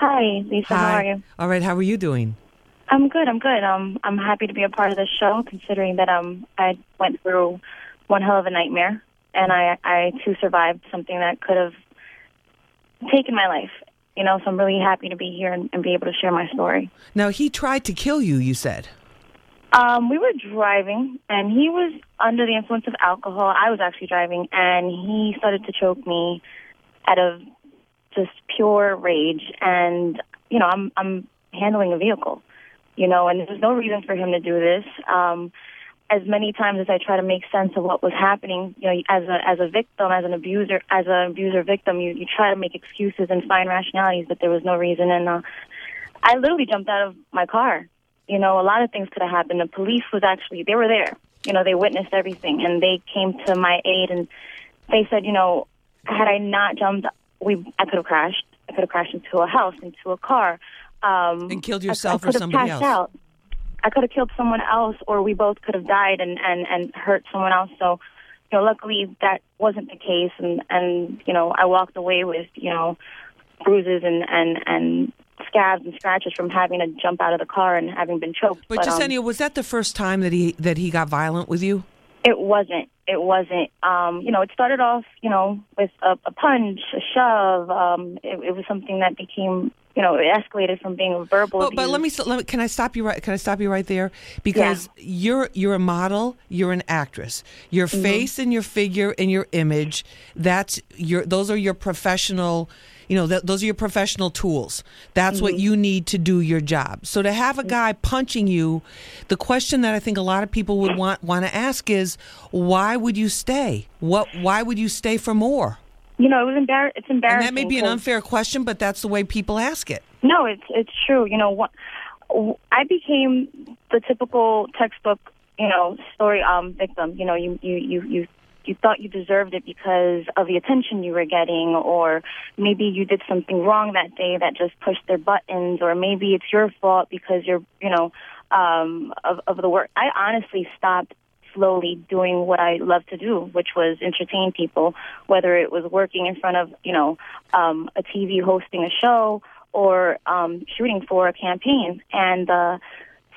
Hi, Lisa. How are you? All right, how are you doing? I'm good. I'm good. Um, I'm happy to be a part of this show, considering that um, I went through one hell of a nightmare, and I, I too survived something that could have taken my life. You know, so I'm really happy to be here and, and be able to share my story. Now, he tried to kill you, you said. Um, we were driving, and he was under the influence of alcohol. I was actually driving, and he started to choke me out of just pure rage. And you know, I'm I'm handling a vehicle, you know, and there's no reason for him to do this. Um, as many times as I try to make sense of what was happening, you know, as a as a victim, as an abuser, as an abuser victim, you you try to make excuses and find rationalities, but there was no reason. And uh, I literally jumped out of my car. You know, a lot of things could have happened. The police was actually they were there. You know, they witnessed everything and they came to my aid and they said, you know, had I not jumped, we I could have crashed. I could have crashed into a house, into a car, um, and killed I- yourself I, or could have somebody passed else. Out. I could have killed someone else, or we both could have died and and and hurt someone else. So, you know, luckily that wasn't the case, and and you know, I walked away with you know bruises and and and scabs and scratches from having to jump out of the car and having been choked. But, um, Jasenia, was that the first time that he that he got violent with you? It wasn't. It wasn't. Um, you know, it started off, you know, with a, a punch, a shove. Um, it, it was something that became, you know, it escalated from being a verbal. But, but let me let me- can I stop you right can I stop you right there because you're you're a model you're an actress your Mm-hmm. face and your figure and your image that's your those are your professional you know th- those are your professional tools that's what Mm-hmm. you need to do your job so to have a guy punching you the question that I think a lot of people would want want to ask is why would you stay what why would you stay for more You know, it was embar- It's embarrassing. and that may be an unfair question but that's the way people ask it No, it's it's true. You know, what I became the typical textbook, you know, story um victim. You know, you you you you you thought you deserved it because of the attention you were getting, or maybe you did something wrong that day that just pushed their buttons, or maybe it's your fault because you're, you know, um, of of the work. I honestly stopped slowly doing what I love to do, which was entertain people, whether it was working in front of, you know, um, a TV hosting a show or um, shooting for a campaign. And uh,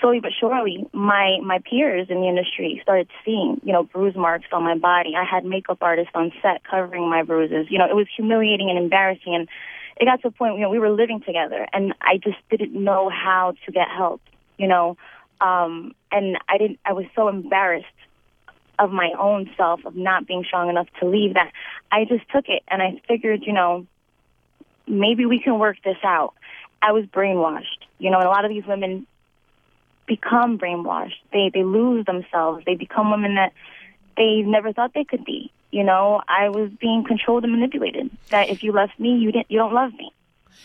slowly but surely, my my peers in the industry started seeing, you know, bruise marks on my body. I had makeup artists on set covering my bruises. You know, it was humiliating and embarrassing. And it got to a point, you know, we were living together, and I just didn't know how to get help. You know, um, and I didn't. I was so embarrassed of my own self of not being strong enough to leave that I just took it and I figured, you know, maybe we can work this out. I was brainwashed, you know, and a lot of these women become brainwashed. They they lose themselves. They become women that they never thought they could be. You know, I was being controlled and manipulated. That if you left me, you didn't you don't love me.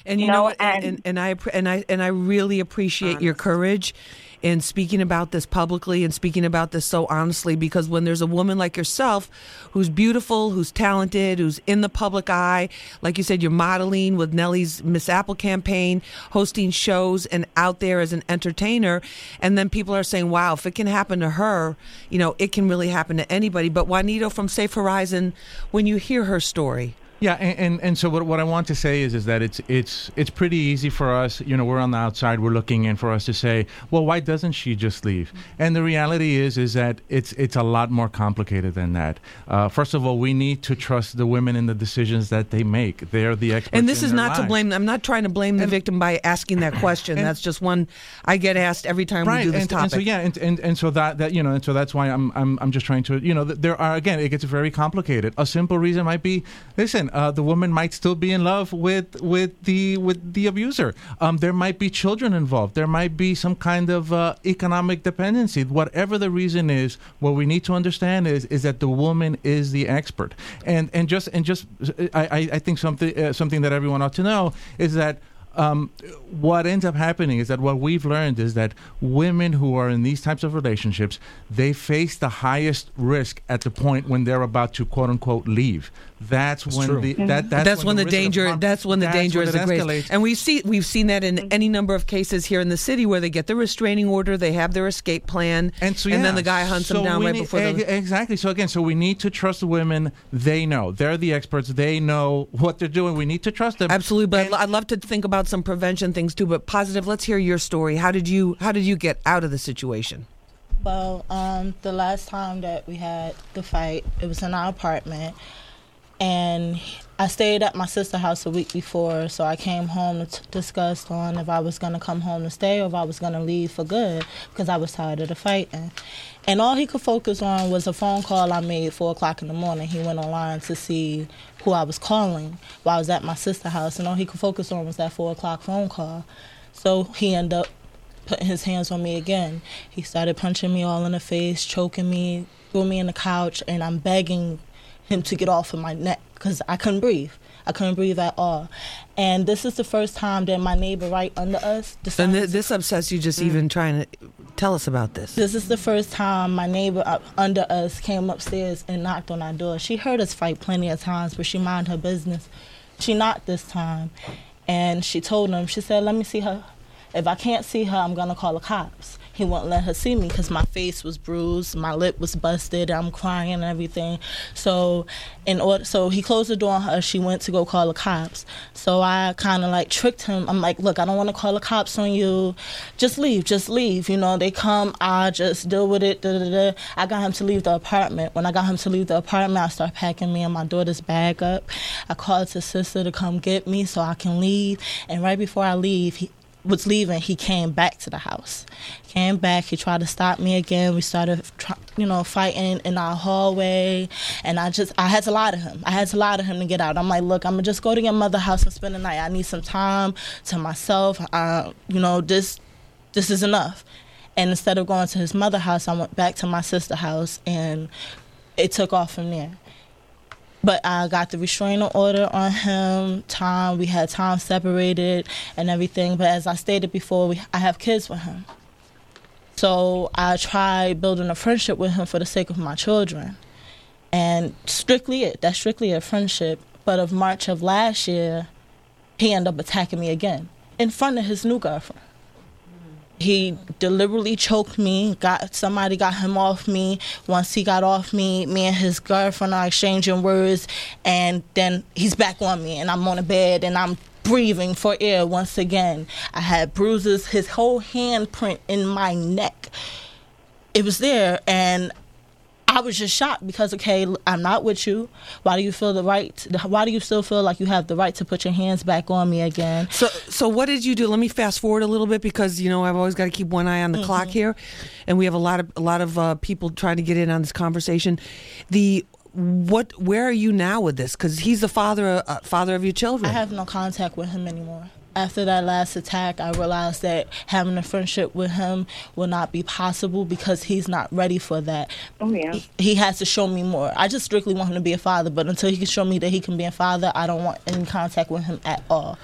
And you, You know, know, what? And, and and I and I and I really appreciate your courage in speaking about this publicly and speaking about this so honestly because when there's a woman like yourself who's beautiful, who's talented, who's in the public eye, like you said, you're modeling with Nellie's Miss Apple campaign, hosting shows and out there as an entertainer, and then people are saying, "Wow, if it can happen to her, you know, it can really happen to anybody." But Juanito from Safe Horizon, when you hear her story. Yeah, and, and, and so what, what I want to say is is that it's it's it's pretty easy for us. You know, we're on the outside, we're looking in for us to say, well, why doesn't she just leave? And the reality is is that it's it's a lot more complicated than that. Uh, first of all, we need to trust the women in the decisions that they make. They're the experts. And this is not to blame. I'm not trying to blame the victim by asking that question. That's just one I get asked every time we do this and, topic. and so yeah, and, and and so that that you know, and so that's why I'm I'm I'm just trying to you know, there are again, it gets very complicated. A simple reason might be, listen, uh, the woman might still be in love with with the with the abuser. Um, there might be children involved. There might be some kind of uh, economic dependency. Whatever the reason is, what we need to understand is is that the woman is the expert. And and just and just I I, think something uh, something that everyone ought to know is that um, what ends up happening is that what we've learned is that women who are in these types of relationships they face the highest risk at the point when they're about to quote unquote leave. That's, when true. the that, that's, that's when, the danger. harm- that's when the that's danger when is it the greatest. And we see we've seen that in any number of cases here in the city where they get the restraining order, they have their escape plan, and, so, then the guy hunts so them down right need- before the. exactly. So again, so we need to trust the women. They know they're the experts. They know what they're doing. We need to trust them. Absolutely, but I'd, I'd love to think about some prevention things too. But positive, let's hear your story. How did you How did you get out of the situation? Well, um, the last time that we had the fight, it was in our apartment, and I stayed at my sister's house a week before, so I came home to discuss on if I was gonna come home to stay or if I was gonna leave for good because I was tired of the fighting. And all he could focus on was a phone call I made four o'clock in the morning. He went online to see who I was calling while I was at my sister's house, and all he could focus on was that four o'clock phone call. So he ended up putting his hands on me again. He started punching me all in the face, choking me, threw me in the couch, and I'm begging him to get off of my neck because I couldn't breathe. I couldn't breathe at all. And this is the first time that my neighbor right under us And th- this upsets you just mm. even trying to tell us about this. this is the first time my neighbor up under us came upstairs and knocked on our door. She heard us fight plenty of times, but she minded her business. She knocked this time, and she told him, she said, "Let me see her. If I can't see her, I'm gonna call the cops." He won't let her see me because my face was bruised, my lip was busted, I'm crying and everything. So, in order, so he closed the door on her. She went to go call the cops. So I kind of like tricked him. I'm like, look, I don't want to call the cops on you. Just leave, just leave. You know, they come, I just deal with it. Da, da, da. I got him to leave the apartment. When I got him to leave the apartment, I start packing me and my daughter's bag up. I called his sister to come get me so I can leave. And right before I leave, he was leaving, he came back to the house. Came back, he tried to stop me again. We started, you know, fighting in our hallway, and I just, I had to lie to him. I had to lie to him to get out. I'm like, look, I'm gonna just go to your mother house and spend the night. I need some time to myself. Uh, you know, this, this is enough. And instead of going to his mother house, I went back to my sister house, and it took off from there. But I got the restraining order on him. Time we had time separated and everything. But as I stated before, we, I have kids with him. So I tried building a friendship with him for the sake of my children, and strictly it. That's strictly a friendship. But of March of last year, he ended up attacking me again in front of his new girlfriend. He deliberately choked me. Got somebody got him off me. Once he got off me, me and his girlfriend are exchanging words, and then he's back on me, and I'm on the bed, and I'm breathing for air once again. I had bruises. His whole handprint in my neck. It was there, and I was just shocked because okay, I'm not with you. Why do you feel the right? Why do you still feel like you have the right to put your hands back on me again? So, so what did you do? Let me fast forward a little bit because you know I've always got to keep one eye on the clock here, and we have a lot of a lot of uh, people trying to get in on this conversation. The what? Where are you now with this? Because he's the father uh, father of your children. I have no contact with him anymore. After that last attack, I realized that having a friendship with him will not be possible because he's not ready for that. Oh yeah. He, he has to show me more. I just strictly want him to be a father, but until he can show me that he can be a father, I don't want any contact with him at all.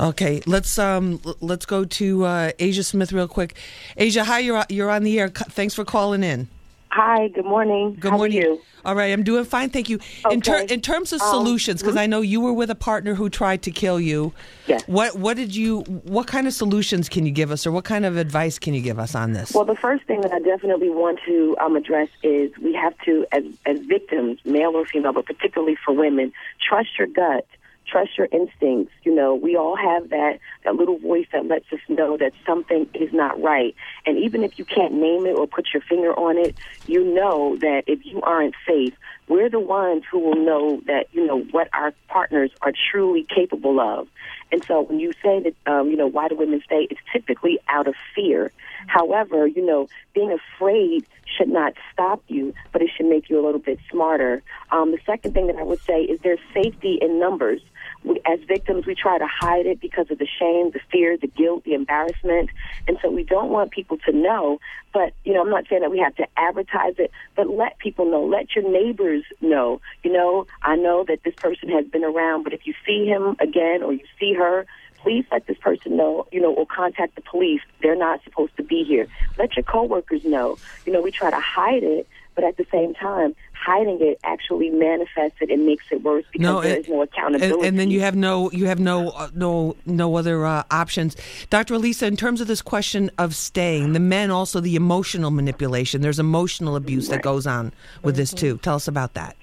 Okay, let's um let's go to uh, Asia Smith real quick. Asia, hi, you're you're on the air. Thanks for calling in. Hi, good morning. Good How morning. Are you? All right, I'm doing fine, thank you. In, ter- Okay. in terms of Um, solutions, because mhm. I know you were with a partner who tried to kill you. Yes. What what did you? What kind of solutions can you give us, or what kind of advice can you give us on this? Well, the first thing that I definitely want to um, address is we have to, as, as victims, male or female, but particularly for women, trust your gut, trust your instincts. You know, we all have that, that little voice that lets us know that something is not right. And even if you can't name it or put your finger on it, you know that if you aren't safe, we're the ones who will know that, you know, what our partners are truly capable of. And so when you say that, um, you know, why do women stay, it's typically out of fear. However, you know, being afraid should not stop you, but it should make you a little bit smarter. Um, the second thing that I would say is there's safety in numbers. We, as victims, we try to hide it because of the shame, the fear, the guilt, the embarrassment. And so we don't want people to know. But, you know, I'm not saying that we have to advertise it, but let people know. Let your neighbors know. You know, I know that this person has been around, but if you see him again or you see her, please let this person know, you know, or contact the police. They're not supposed to be here. Let your coworkers know. You know, we try to hide it, but at the same time, hiding it actually manifests it and makes it worse because No, there and- is no and, accountability. and then you have no you have no uh, no no other uh, options. Dr elisa in terms of this question of staying the men also the emotional manipulation. There's emotional abuse that goes on with this too. Tell us about that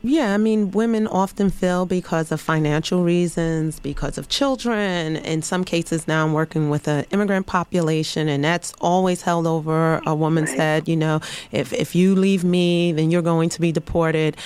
Yeah, I mean, women often fail because of financial reasons, because of children. In some cases, now I'm working with an immigrant population, and that's always held over a woman's head. You know, if if you leave me, then you're going to be deported.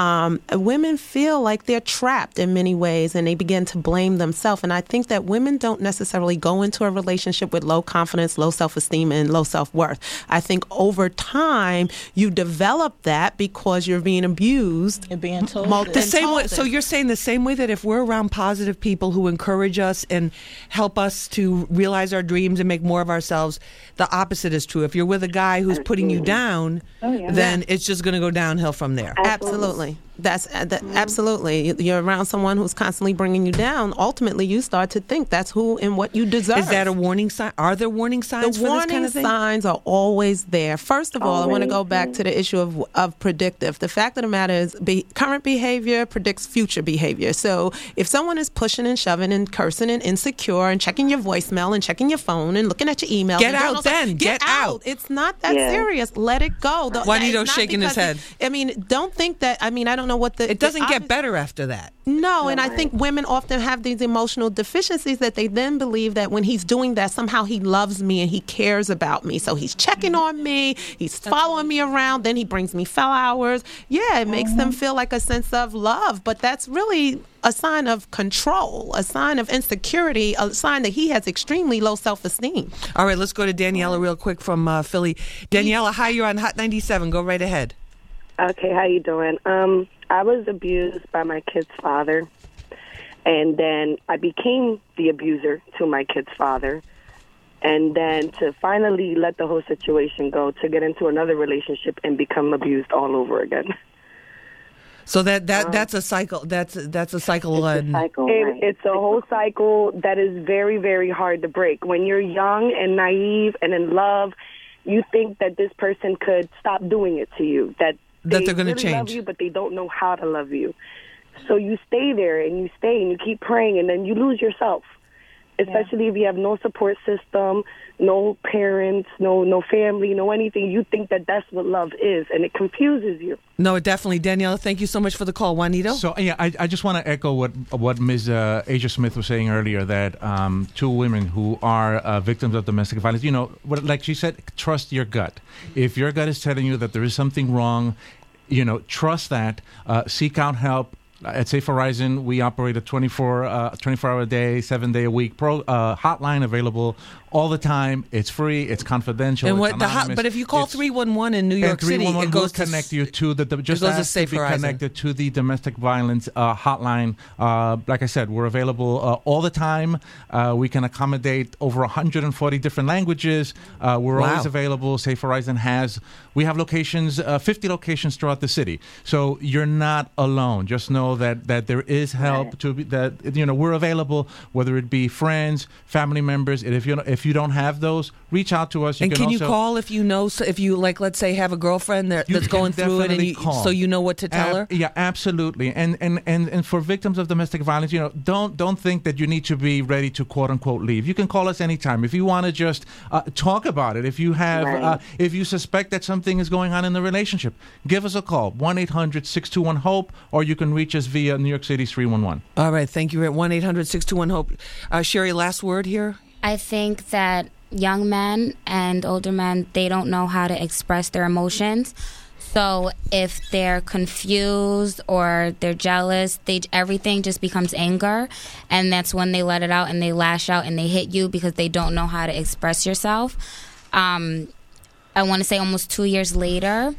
Um, women feel like they're trapped in many ways, and they begin to blame themselves. And I think that women don't necessarily go into a relationship with low confidence, low self esteem, and low self worth. I think over time you develop that because you're being abused. You're being told Mul- the and same way so you're saying the same way that if we're around positive people who encourage us and help us to realize our dreams and make more of ourselves the opposite is true if you're with a guy who's putting you down Oh, yeah. then it's just going to go downhill from there Absolutely money. That's uh, that, absolutely. You're around someone who's constantly bringing you down. Ultimately, you start to think that's who and what you deserve. Is that a warning sign? Are there warning signs the for warning this kind of thing? signs are always there. First of all, I want to go back to the issue of of predictive. The fact of the matter is, be, current behavior predicts future behavior. So if someone is pushing and shoving and cursing and insecure and checking your voicemail and checking your phone and looking at your email, Get out all sorts- then. Get, Get out. It's not that Yeah. serious. Let it go. The- Juanito's shaking his head. he- I mean, don't think that. I mean, I don't know what the. It doesn't the get better after that. no, and I think women often have these emotional deficiencies that they then believe that when he's doing that, somehow he loves me and he cares about me. So he's checking on me, he's following me around, then he brings me flowers. Yeah, it makes them feel like a sense of love, but that's really a sign of control, a sign of insecurity, a sign that he has extremely low self esteem. All right, let's go to Daniela real quick from uh, Philly. Daniela, hi, you're on Hot 97. Go right ahead. Okay, how you doing? Um, I was abused by my kid's father, and then I became the abuser to my kid's father, and then to finally let the whole situation go, to get into another relationship and become abused all over again. So that that um, that's a cycle. That's that's a cycle. and It, It's a whole cycle that is very, very hard to break. When you're young and naive and in love, you think that this person could stop doing it to you. That That they they're gonna really love change. you, but they don't know how to love you. So you stay there and you stay and you keep praying, and then you lose yourself. Especially if you have no support system, no parents, no no family, no anything. You think that that's what love is, and it confuses you. No, definitely, Daniela. Thank you so much for the call, Juanito. So yeah, I, I just want to echo what what Ms. Uh, Asia Smith was saying earlier that um, two women who are uh, victims of domestic violence, you know, what, like she said, trust your gut. If your gut is telling you that there is something wrong, you know, trust that. Uh, seek out help. At Safe Horizon, we operate a 24, uh, 24 hour a day, seven day a week pro, uh, hotline available all the time. It's free. It's confidential. and what the hot, but if you call three one one in New York City, it goes to connect you to the, the just goes to Safe be Horizon. connected to the domestic violence uh, hotline. Uh, like I said, we're available uh, all the time. Uh, we can accommodate over 140 different languages. Uh, we're Wow. always available. Safe Horizon has we have locations, uh, 50 locations throughout the city. So you're not alone. Just know that that there is help to be, that you know we're available. Whether it be friends, family members, if you if you don't have those, reach out to us. and can, you also- call if you know if you like let's say have a girlfriend that, that's going through it and you, call. so you know what to tell her Yeah, absolutely. And, and and and for victims of domestic violence, you know, don't don't think that you need to be ready to quote unquote leave. You can call us anytime if you want to just uh, talk about it. If you have Right. uh, if you suspect that something is going on in the relationship, give us a call 1-800-621-HOPE or you can reach us via New York City's 311. all right thank you one 800 hope uh, sherry last word here I think that young men and older men they don't know how to express their emotions. So if they're confused or they're jealous, they everything just becomes anger, and that's when they let it out and they lash out and they hit you because they don't know how to express yourself. Um, I want to say almost two years later,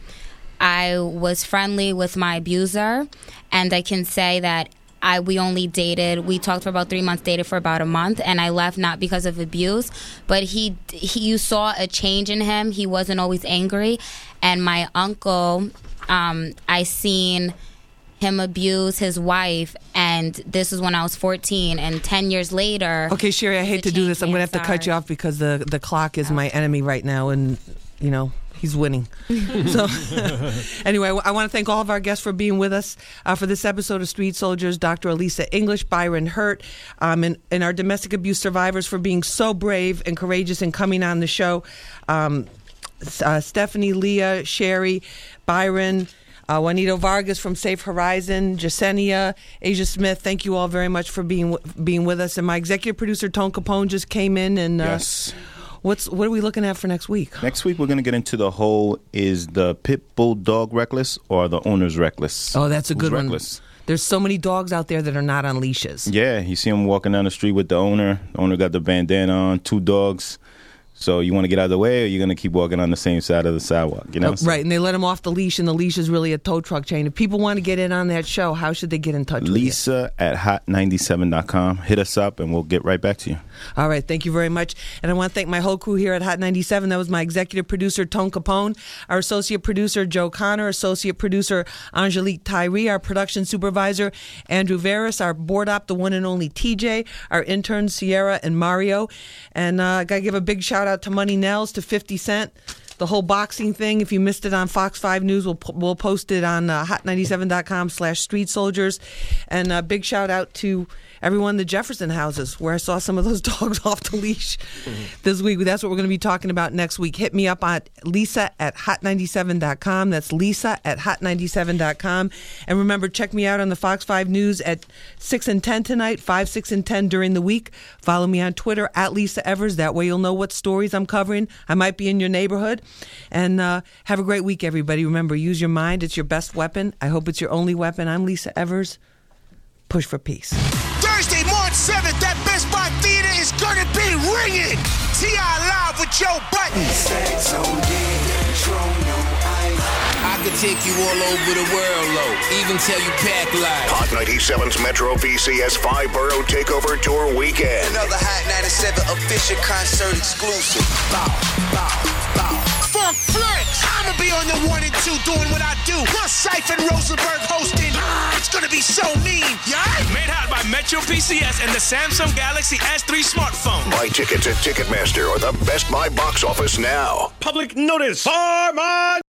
I was friendly with my abuser, and I can say that I we only dated. We talked for about three months, dated for about a month, and I left not because of abuse, but he he you saw a change in him. He wasn't always angry, and my uncle, um, I seen him abuse his wife, and this is when I was 14, and 10 years later. okay sherry i hate to do this i'm gonna have to cut you off because the the clock is my enemy right now and you know he's winning [LAUGHS] so [LAUGHS] anyway i want to thank all of our guests for being with us uh, for this episode of street soldiers dr elisa english byron hurt um, and, and our domestic abuse survivors for being so brave and courageous and coming on the show um, uh, stephanie leah sherry byron uh, Juanito Vargas from Safe Horizon, Jasenia, Asia Smith. Thank you all very much for being w- being with us. And my executive producer Tone Capone just came in. And uh, Yes. What's what are we looking at for next week? Next week, we're going to get into the whole is the pit bull dog reckless or the owner's reckless? Oh, that's a Who's good one. reckless? There's so many dogs out there that are not on leashes. Yeah, you see them walking down the street with the owner. The owner got the bandana on, two dogs. So you want to get out of the way, or you're going to keep walking on the same side of the sidewalk. You know, Uh, right, and they let him off the leash, and the leash is really a tow truck chain. If people want to get in on that show, how should they get in touch with you? Lisa at hot97.com. Hit us up, and we'll get right back to you. All right, thank you very much. And I want to thank my whole crew here at Hot 97. That was my executive producer, Tone Capone, our associate producer, Joe Connor, associate producer, Angelique Tyree, our production supervisor, Andrew Veris, our board op, the one and only TJ, our interns, Sierra and Mario. And uh, I got to give a big shout out to Money Nels, to 50 Cent. The whole boxing thing, if you missed it on Fox 5 News, we'll, we'll post it on uh, hot97.com slash street soldiers. And a big shout out to everyone in the Jefferson houses where I saw some of those [LAUGHS] dogs off the leash this week. That's what we're going to be talking about next week. Hit me up at lisa at hot97.com. That's lisa at hot97.com. And remember, check me out on the Fox 5 News at 6 and 10 tonight, 5, 6, and 10 during the week. Follow me on Twitter at Lisa Evers. That way you'll know what stories I'm covering. I might be in your neighborhood. And uh, have a great week, everybody. Remember, use your mind. It's your best weapon. I hope it's your only weapon. I'm Lisa Evers. Push for peace. Theater is ringing. T.I. live with Joe Budden. I could take you all over the world, low. Even tell you pack live. Hot 97's Metro PCS five borough takeover tour weekend. Another Hot 97 official concert exclusive. Bow, bow, bow. Funk Flex. I'ma be on the one and two doing what I do. Plus Cipha Rosenberg hosting. Ah, it's gonna be so mean, yeah? Made hot by Metro PCS and the Samsung Galaxy S3 smartphone. Buy tickets at Ticketmaster or the Best Buy box office now. Public notice. Farm on